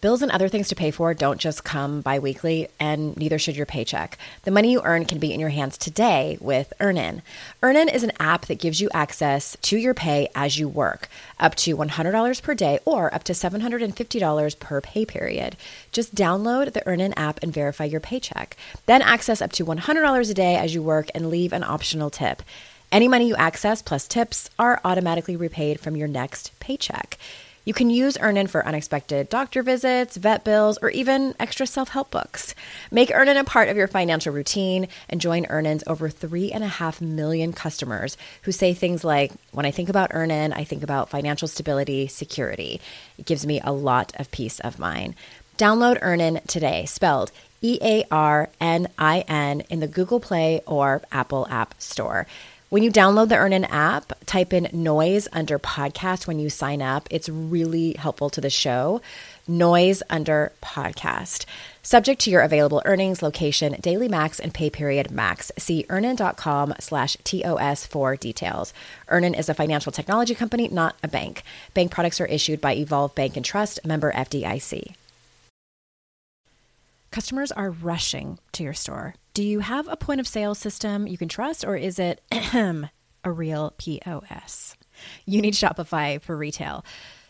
Bills and other things to pay for don't just come biweekly, and neither should your paycheck. The money you earn can be in your hands today with EarnIn. EarnIn is an app that gives you access to your pay as you work, up to $100 per day or up to $750 per pay period. Just download the EarnIn app and verify your paycheck. Then access up to $100 a day as you work and leave an optional tip. Any money you access plus tips are automatically repaid from your next paycheck. You can use EarnIn for unexpected doctor visits, vet bills, or even extra self help books. Make EarnIn a part of your financial routine and join EarnIn's over 3.5 million customers who say things like, When I think about EarnIn, I think about financial stability, security. It gives me a lot of peace of mind. Download EarnIn today, spelled E A R N I N, in the Google Play or Apple App Store. When you download the EarnIn app, type in noise under podcast when you sign up. It's really helpful to the show. Noise under podcast. Subject to your available earnings, location, daily max, and pay period max. See earnin.com slash TOS for details. Earnin is a financial technology company, not a bank. Bank products are issued by Evolve Bank and Trust, member FDIC. Customers are rushing to your store. Do you have a point of sale system you can trust, or is it a real POS? You need Shopify for retail.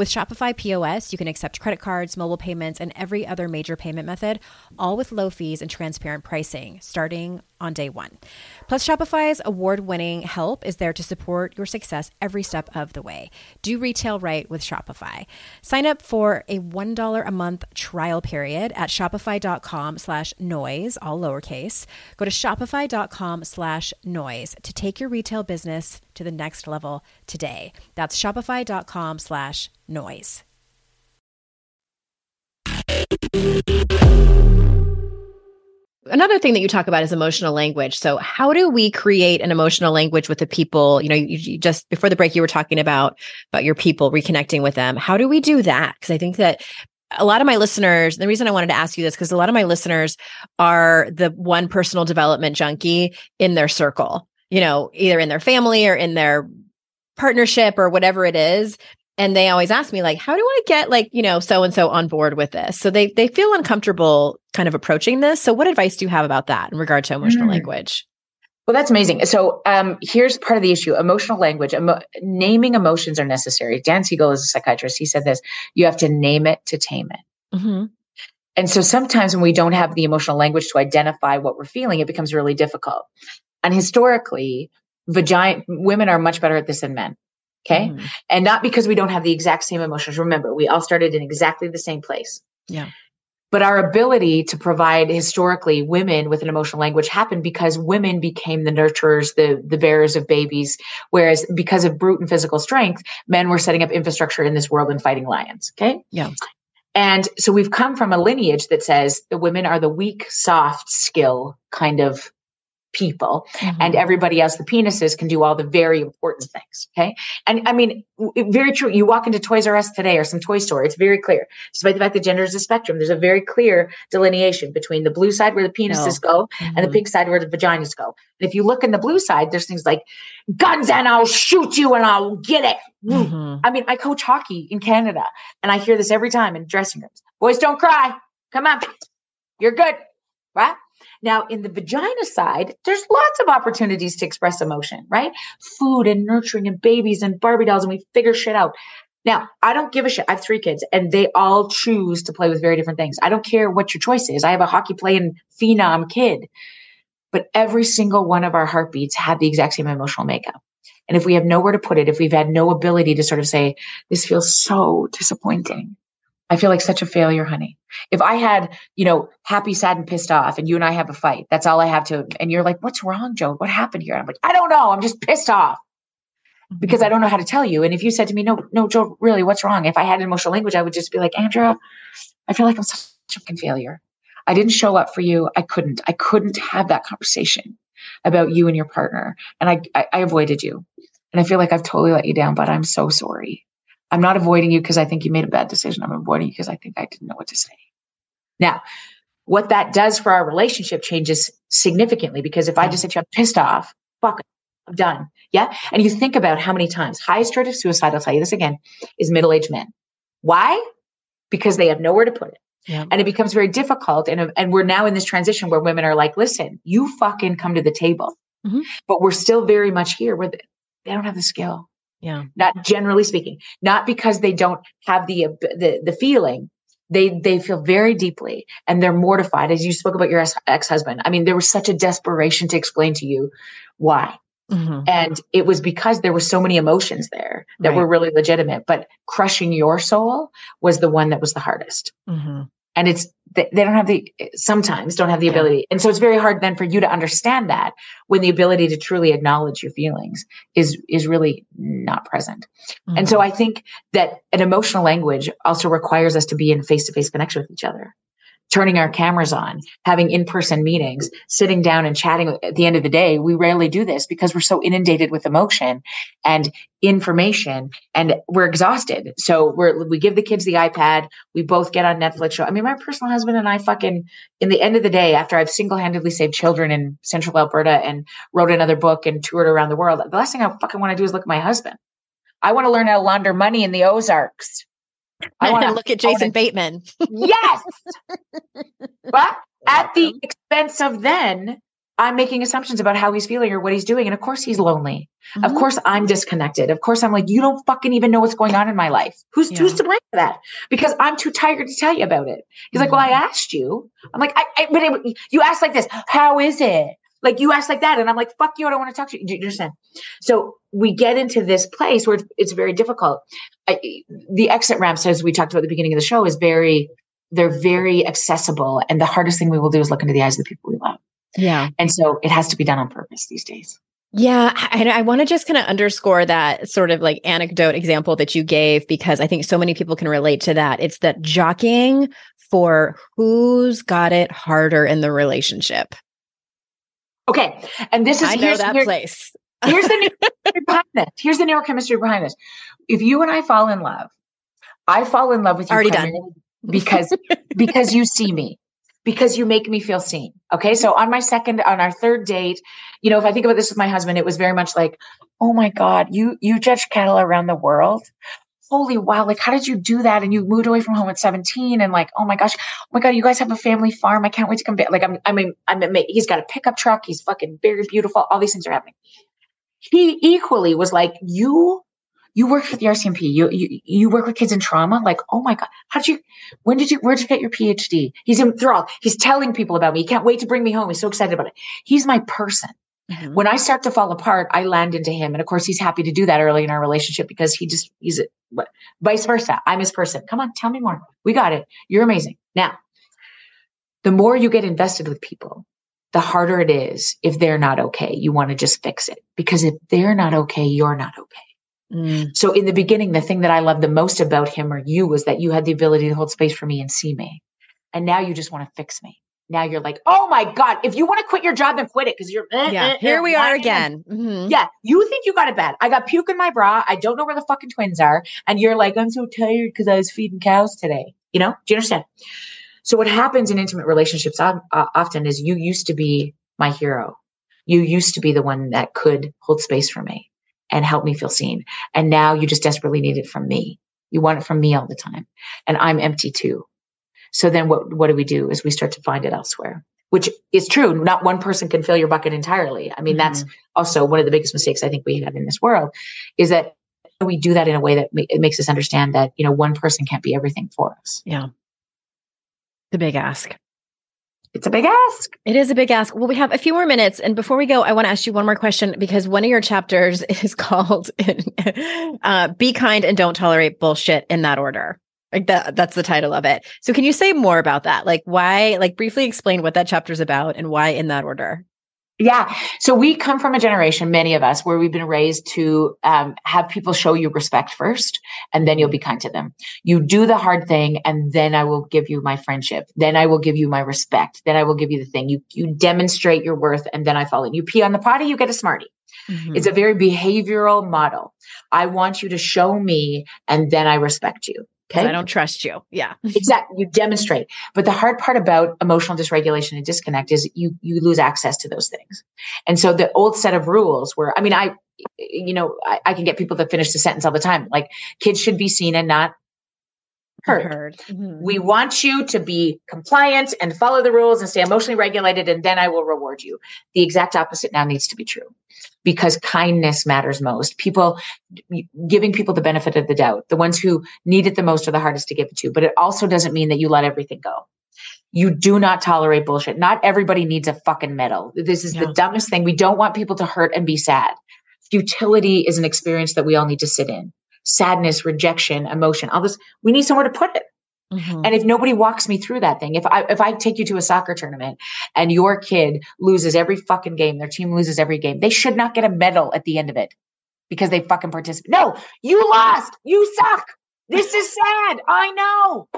With Shopify POS, you can accept credit cards, mobile payments, and every other major payment method, all with low fees and transparent pricing, starting on day one. Plus, Shopify's award winning help is there to support your success every step of the way. Do retail right with Shopify. Sign up for a $1 a month trial period at shopify.com slash noise, all lowercase. Go to shopify.com slash noise to take your retail business to the next level today. That's shopify.com slash noise. Another thing that you talk about is emotional language. So, how do we create an emotional language with the people? You know, you, you just before the break, you were talking about about your people reconnecting with them. How do we do that? Because I think that a lot of my listeners, the reason I wanted to ask you this, because a lot of my listeners are the one personal development junkie in their circle, you know, either in their family or in their partnership or whatever it is and they always ask me like how do i get like you know so and so on board with this? So they they feel uncomfortable kind of approaching this. So what advice do you have about that in regard to emotional mm. language? Well that's amazing. So um, here's part of the issue. Emotional language emo- naming emotions are necessary. Dan siegel is a psychiatrist. He said this you have to name it to tame it. Mm-hmm. and so sometimes when we don't have the emotional language to identify what we're feeling it becomes really difficult. And historically vagina women are much better at this than men Okay. Mm-hmm. And not because we don't have the exact same emotions. Remember, we all started in exactly the same place. Yeah. but our ability to provide historically women with an emotional language happened because women became the nurturers, the, the bearers of babies. Whereas because of brute and physical strength, men were setting up infrastructure in this world and fighting lions. Okay. Yeah. And so we've come from a lineage that says the women are the weak, soft skill kind of people mm-hmm. and everybody else the penises can do all the very important things okay and i mean very true you walk into toys r us today or some toy store it's very clear despite the fact that gender is a spectrum there's a very clear delineation between the blue side where the penises no. go mm-hmm. and the mm-hmm. pink side where the vaginas go and if you look in the blue side there's things like guns and i'll shoot you and i'll get it mm-hmm. i mean i coach hockey in canada and i hear this every time in dressing rooms boys don't cry come on you're good right now, in the vagina side, there's lots of opportunities to express emotion, right? Food and nurturing and babies and Barbie dolls, and we figure shit out. Now, I don't give a shit. I have three kids and they all choose to play with very different things. I don't care what your choice is. I have a hockey playing phenom kid, but every single one of our heartbeats had the exact same emotional makeup. And if we have nowhere to put it, if we've had no ability to sort of say, this feels so disappointing, I feel like such a failure, honey. If I had, you know, happy, sad, and pissed off, and you and I have a fight, that's all I have to. And you're like, what's wrong, Joe? What happened here? I'm like, I don't know. I'm just pissed off because I don't know how to tell you. And if you said to me, no, no, Joe, really, what's wrong? If I had emotional language, I would just be like, Andrea, I feel like I'm such a fucking failure. I didn't show up for you. I couldn't. I couldn't have that conversation about you and your partner. And I, I, I avoided you. And I feel like I've totally let you down, but I'm so sorry. I'm not avoiding you because I think you made a bad decision. I'm avoiding you because I think I didn't know what to say. Now, what that does for our relationship changes significantly because if I just said, I'm pissed off, fuck it, I'm done. Yeah. And you think about how many times highest rate of suicide, I'll tell you this again, is middle aged men. Why? Because they have nowhere to put it. Yeah. And it becomes very difficult. And, and we're now in this transition where women are like, listen, you fucking come to the table. Mm-hmm. But we're still very much here where they don't have the skill. Yeah. Not generally speaking, not because they don't have the the the feeling. They they feel very deeply and they're mortified as you spoke about your ex-husband. I mean, there was such a desperation to explain to you why. Mm-hmm. And it was because there were so many emotions there that right. were really legitimate, but crushing your soul was the one that was the hardest. Mm-hmm and it's they, don't have the sometimes don't have the ability and so it's very hard then for you to understand that when the ability to truly acknowledge your feelings is is really not present mm-hmm. and so mm-hmm. i think that an emotional language also requires us to be in face-to-face connection with each other turning our cameras on, having in-person meetings, sitting down and chatting at the end of the day. We rarely do this because we're so inundated with emotion and information and we're exhausted. So we're, we give the kids the iPad. We both get on Netflix show. I mean, my personal husband and I fucking, in the end of the day, after I've single-handedly saved children in central Alberta and wrote another book and toured around the world, the last thing I fucking want to do is look at my husband. I want to learn how to launder money in the Ozarks. I want to look at Jason Bateman. yes. at the expense of then, I'm making assumptions about how he's feeling or what he's doing. And of course he's lonely. Mm-hmm. Of course I'm disconnected. Of course I'm like, you don't fucking even know what's going on in my life. Who's, yeah. who's to blame for that? Because I'm too tired to tell you about it. He's mm-hmm. like, well, I mm-hmm. asked you. I'm like, I, I but it, you asked like this. How is it? Like you asked like that. And I'm like, fuck you. I don't want to talk to you. Do you understand? So we get into this place where it's, it's very difficult. I, the exit ramps, as we talked about at the beginning of the show, is very, they're very accessible. And the hardest thing we will do is look into the eyes of the people we love. Yeah. And so it has to be done on purpose these days. Yeah, I, I want to just kind of underscore that sort of like anecdote example that you gave because I think so many people can relate to that. It's that jockeying for who's got it harder in the relationship. Okay. And this is I know that here, place. here's the behind this. Here's the neurochemistry behind this. If you and I fall in love, I fall in love with you already done because because you see me because you make me feel seen. Okay. So on my second, on our third date, you know, if I think about this with my husband, it was very much like, oh my God, you you judge cattle around the world holy wow, like how did you do that? And you moved away from home at 17 and like, oh my gosh, oh my God, you guys have a family farm. I can't wait to come back. Like I'm, I mean, I'm, he's got a pickup truck. He's fucking very beautiful. All these things are happening. He equally was like, you, you worked for the RCMP. You, you, you work with kids in trauma. Like, oh my God, how did you, when did you, where did you get your PhD? He's enthralled. He's telling people about me. He can't wait to bring me home. He's so excited about it. He's my person. Mm-hmm. When I start to fall apart, I land into him. And of course, he's happy to do that early in our relationship because he just, he's a, vice versa. I'm his person. Come on, tell me more. We got it. You're amazing. Now, the more you get invested with people, the harder it is if they're not okay. You want to just fix it because if they're not okay, you're not okay. Mm. So in the beginning, the thing that I loved the most about him or you was that you had the ability to hold space for me and see me. And now you just want to fix me. Now you're like, oh my God, if you want to quit your job, then quit it because you're. Eh, yeah, eh, here eh, we are again. Mm-hmm. Yeah, you think you got it bad. I got puke in my bra. I don't know where the fucking twins are. And you're like, I'm so tired because I was feeding cows today. You know, do you understand? So what happens in intimate relationships uh, often is you used to be my hero. You used to be the one that could hold space for me and help me feel seen. And now you just desperately need it from me. You want it from me all the time. And I'm empty too. So then what, what do we do is we start to find it elsewhere, which is true. Not one person can fill your bucket entirely. I mean, mm-hmm. that's also one of the biggest mistakes I think we have in this world is that we do that in a way that ma- it makes us understand that, you know, one person can't be everything for us. Yeah. The big ask. It's a big ask. It is a big ask. Well, we have a few more minutes. And before we go, I want to ask you one more question because one of your chapters is called uh, Be Kind and Don't Tolerate Bullshit in that order. Like that, that's the title of it. So can you say more about that? Like why, like briefly explain what that chapter is about and why in that order? Yeah. So we come from a generation, many of us, where we've been raised to um, have people show you respect first, and then you'll be kind to them. You do the hard thing, and then I will give you my friendship. Then I will give you my respect. Then I will give you the thing. You you demonstrate your worth, and then I fall in. You pee on the potty, you get a smartie. Mm-hmm. It's a very behavioral model. I want you to show me, and then I respect you. Okay. I don't trust you. Yeah. exactly. You demonstrate. But the hard part about emotional dysregulation and disconnect is you you lose access to those things. And so the old set of rules were, I mean, I you know, I, I can get people to finish the sentence all the time. Like kids should be seen and not heard. heard. Mm-hmm. We want you to be compliant and follow the rules and stay emotionally regulated, and then I will reward you. The exact opposite now needs to be true because kindness matters most. People giving people the benefit of the doubt, the ones who need it the most are the hardest to give it to. But it also doesn't mean that you let everything go. You do not tolerate bullshit. Not everybody needs a fucking medal. This is yeah. the dumbest thing. We don't want people to hurt and be sad. Futility is an experience that we all need to sit in sadness, rejection, emotion, all this. We need somewhere to put it. Mm-hmm. And if nobody walks me through that thing, if I if I take you to a soccer tournament and your kid loses every fucking game, their team loses every game, they should not get a medal at the end of it because they fucking participate. No, you lost. You suck. This is sad. I know.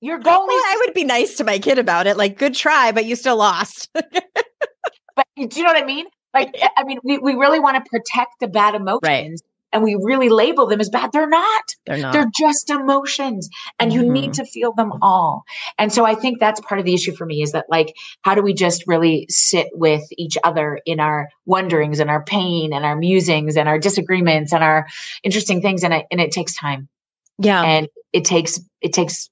Your goal well, I would be nice to my kid about it. Like, good try, but you still lost. but do you know what I mean? Like, I mean, we, we really want to protect the bad emotions. Right and we really label them as bad. They're not. They're not. They're just emotions and mm-hmm. you need mm-hmm. to feel them all. And so I think that's part of the issue for me is that like, how do we just really sit with each other in our wonderings and our pain and our musings and our disagreements and our interesting things. And it, and it takes time. Yeah. And it takes, it takes,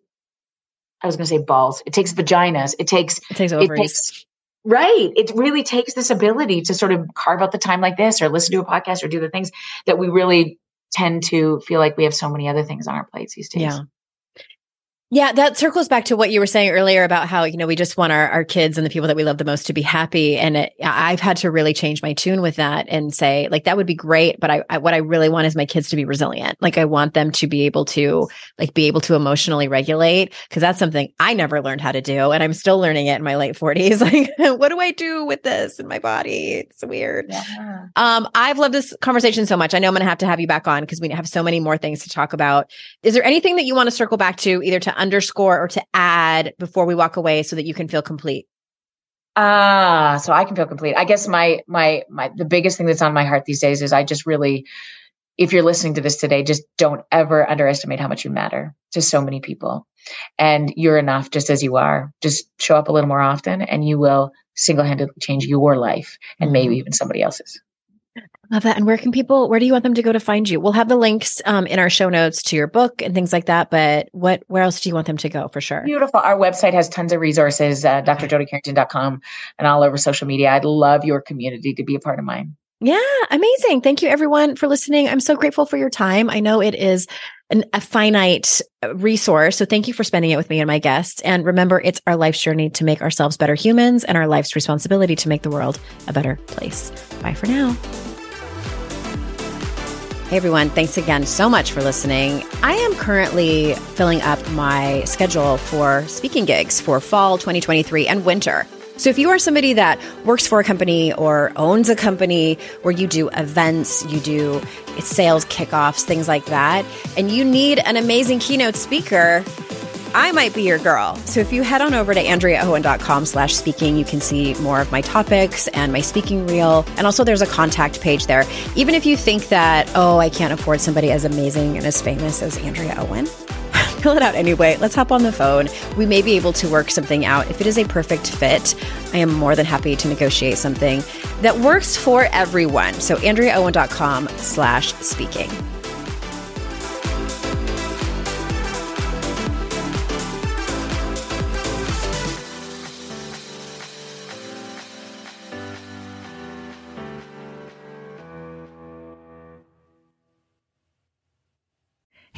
I was going to say balls. It takes vaginas. It takes, it takes ovaries. It takes, Right. It really takes this ability to sort of carve out the time like this or listen to a podcast or do the things that we really tend to feel like we have so many other things on our plates these days. Yeah. Yeah, that circles back to what you were saying earlier about how, you know, we just want our, our kids and the people that we love the most to be happy. And it, I've had to really change my tune with that and say, like, that would be great. But I, I, what I really want is my kids to be resilient. Like, I want them to be able to, like, be able to emotionally regulate because that's something I never learned how to do. And I'm still learning it in my late 40s. Like, what do I do with this in my body? It's weird. Yeah. Um, I've loved this conversation so much. I know I'm going to have to have you back on because we have so many more things to talk about. Is there anything that you want to circle back to, either to underscore or to add before we walk away so that you can feel complete? Ah, uh, so I can feel complete. I guess my my my the biggest thing that's on my heart these days is I just really if you're listening to this today, just don't ever underestimate how much you matter to so many people. And you're enough just as you are. Just show up a little more often and you will single handedly change your life and maybe mm-hmm. even somebody else's. Love that. And where can people, where do you want them to go to find you? We'll have the links um, in our show notes to your book and things like that. But what, where else do you want them to go for sure? Beautiful. Our website has tons of resources, uh, drjodycarrington.com and all over social media. I'd love your community to be a part of mine. Yeah, amazing. Thank you everyone for listening. I'm so grateful for your time. I know it is an, a finite uh, resource. So thank you for spending it with me and my guests. And remember, it's our life's journey to make ourselves better humans and our life's responsibility to make the world a better place. Bye for now. Hey everyone, thanks again so much for listening. I am currently filling up my schedule for speaking gigs for fall 2023 and winter. So if you are somebody that works for a company or owns a company where you do events, you do sales kickoffs, things like that, and you need an amazing keynote speaker, I might be your girl. So if you head on over to AndreaOwen.com slash speaking, you can see more of my topics and my speaking reel. And also there's a contact page there. Even if you think that, oh, I can't afford somebody as amazing and as famous as Andrea Owen, fill it out anyway. Let's hop on the phone. We may be able to work something out. If it is a perfect fit, I am more than happy to negotiate something that works for everyone. So AndreaOwen.com slash speaking.